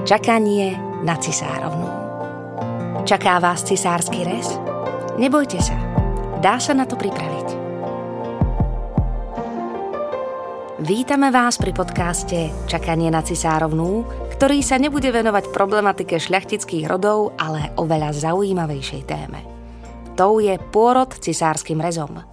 Čakanie na cisárovnú. Čaká vás cisársky rez? Nebojte sa, dá sa na to pripraviť. Vítame vás pri podcaste Čakanie na cisárovnú, ktorý sa nebude venovať problematike šľachtických rodov, ale oveľa zaujímavejšej téme. Tou je pôrod cisárskym rezom –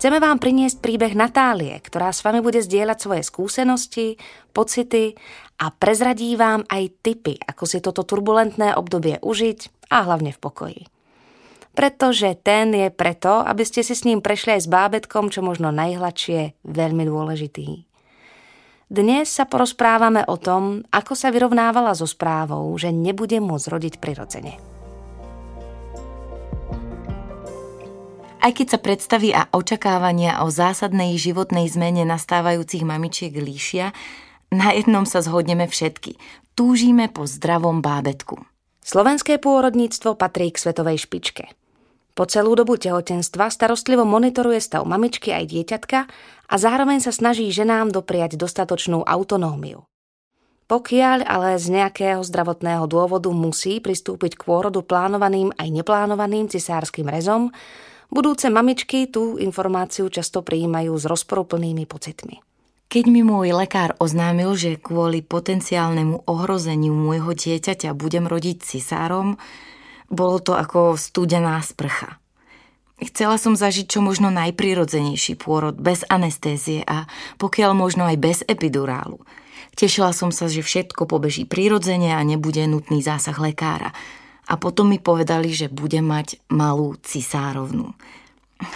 Chceme vám priniesť príbeh Natálie, ktorá s vami bude zdieľať svoje skúsenosti, pocity a prezradí vám aj tipy, ako si toto turbulentné obdobie užiť a hlavne v pokoji. Pretože ten je preto, aby ste si s ním prešli aj s bábetkom, čo možno najhladšie, veľmi dôležitý. Dnes sa porozprávame o tom, ako sa vyrovnávala so správou, že nebude môcť rodiť prirodzene. Aj keď sa predstavy a očakávania o zásadnej životnej zmene nastávajúcich mamičiek líšia, na jednom sa zhodneme všetky. Túžime po zdravom bábetku. Slovenské pôrodníctvo patrí k svetovej špičke. Po celú dobu tehotenstva starostlivo monitoruje stav mamičky aj dieťatka a zároveň sa snaží ženám dopriať dostatočnú autonómiu. Pokiaľ ale z nejakého zdravotného dôvodu musí pristúpiť k pôrodu plánovaným aj neplánovaným cisárskym rezom, Budúce mamičky tú informáciu často prijímajú s rozporuplnými pocitmi. Keď mi môj lekár oznámil, že kvôli potenciálnemu ohrozeniu môjho dieťaťa budem rodiť cisárom, bolo to ako studená sprcha. Chcela som zažiť čo možno najprirodzenejší pôrod, bez anestézie a pokiaľ možno aj bez epidurálu. Tešila som sa, že všetko pobeží prirodzene a nebude nutný zásah lekára – a potom mi povedali, že budem mať malú cisárovnu.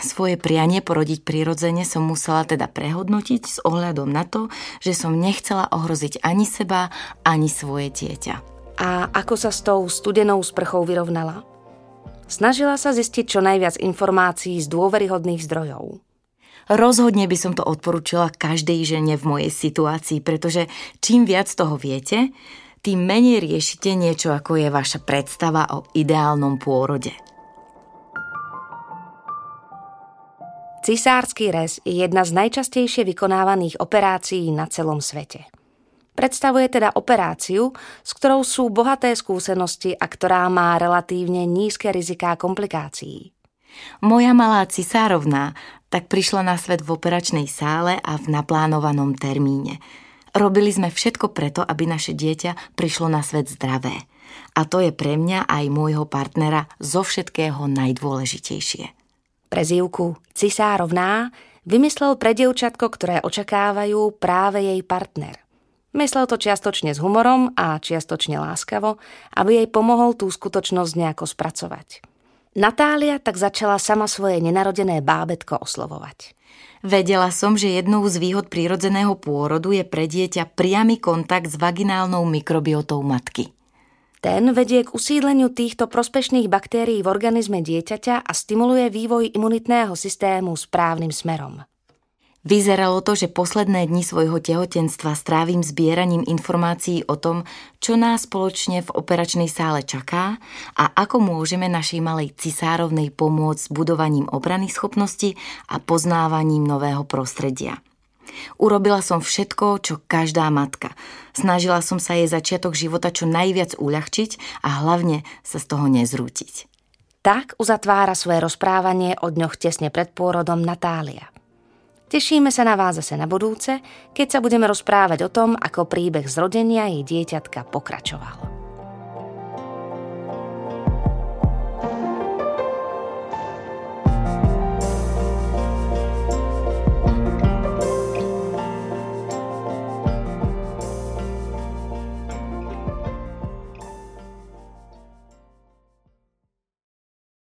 Svoje prianie porodiť prirodzene som musela teda prehodnotiť s ohľadom na to, že som nechcela ohroziť ani seba, ani svoje dieťa. A ako sa s tou studenou sprchou vyrovnala? Snažila sa zistiť čo najviac informácií z dôveryhodných zdrojov. Rozhodne by som to odporúčila každej žene v mojej situácii, pretože čím viac toho viete, tým menej riešite niečo, ako je vaša predstava o ideálnom pôrode. Cisársky rez je jedna z najčastejšie vykonávaných operácií na celom svete. Predstavuje teda operáciu, s ktorou sú bohaté skúsenosti a ktorá má relatívne nízke riziká komplikácií. Moja malá cisárovná tak prišla na svet v operačnej sále a v naplánovanom termíne – Robili sme všetko preto, aby naše dieťa prišlo na svet zdravé. A to je pre mňa aj môjho partnera zo všetkého najdôležitejšie. Prezývku Cisárovná vymyslel pre dievčatko, ktoré očakávajú práve jej partner. Myslel to čiastočne s humorom a čiastočne láskavo, aby jej pomohol tú skutočnosť nejako spracovať. Natália tak začala sama svoje nenarodené bábetko oslovovať. Vedela som, že jednou z výhod prírodzeného pôrodu je pre dieťa priamy kontakt s vaginálnou mikrobiotou matky. Ten vedie k usídleniu týchto prospešných baktérií v organizme dieťaťa a stimuluje vývoj imunitného systému správnym smerom. Vyzeralo to, že posledné dni svojho tehotenstva strávim zbieraním informácií o tom, čo nás spoločne v operačnej sále čaká a ako môžeme našej malej cisárovnej pomôcť s budovaním obrany schopnosti a poznávaním nového prostredia. Urobila som všetko, čo každá matka. Snažila som sa jej začiatok života čo najviac uľahčiť a hlavne sa z toho nezrútiť. Tak uzatvára svoje rozprávanie o dňoch tesne pred pôrodom Natália. Tešíme sa na vás zase na budúce, keď sa budeme rozprávať o tom, ako príbeh zrodenia jej dieťatka pokračoval.